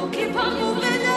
will keep on moving.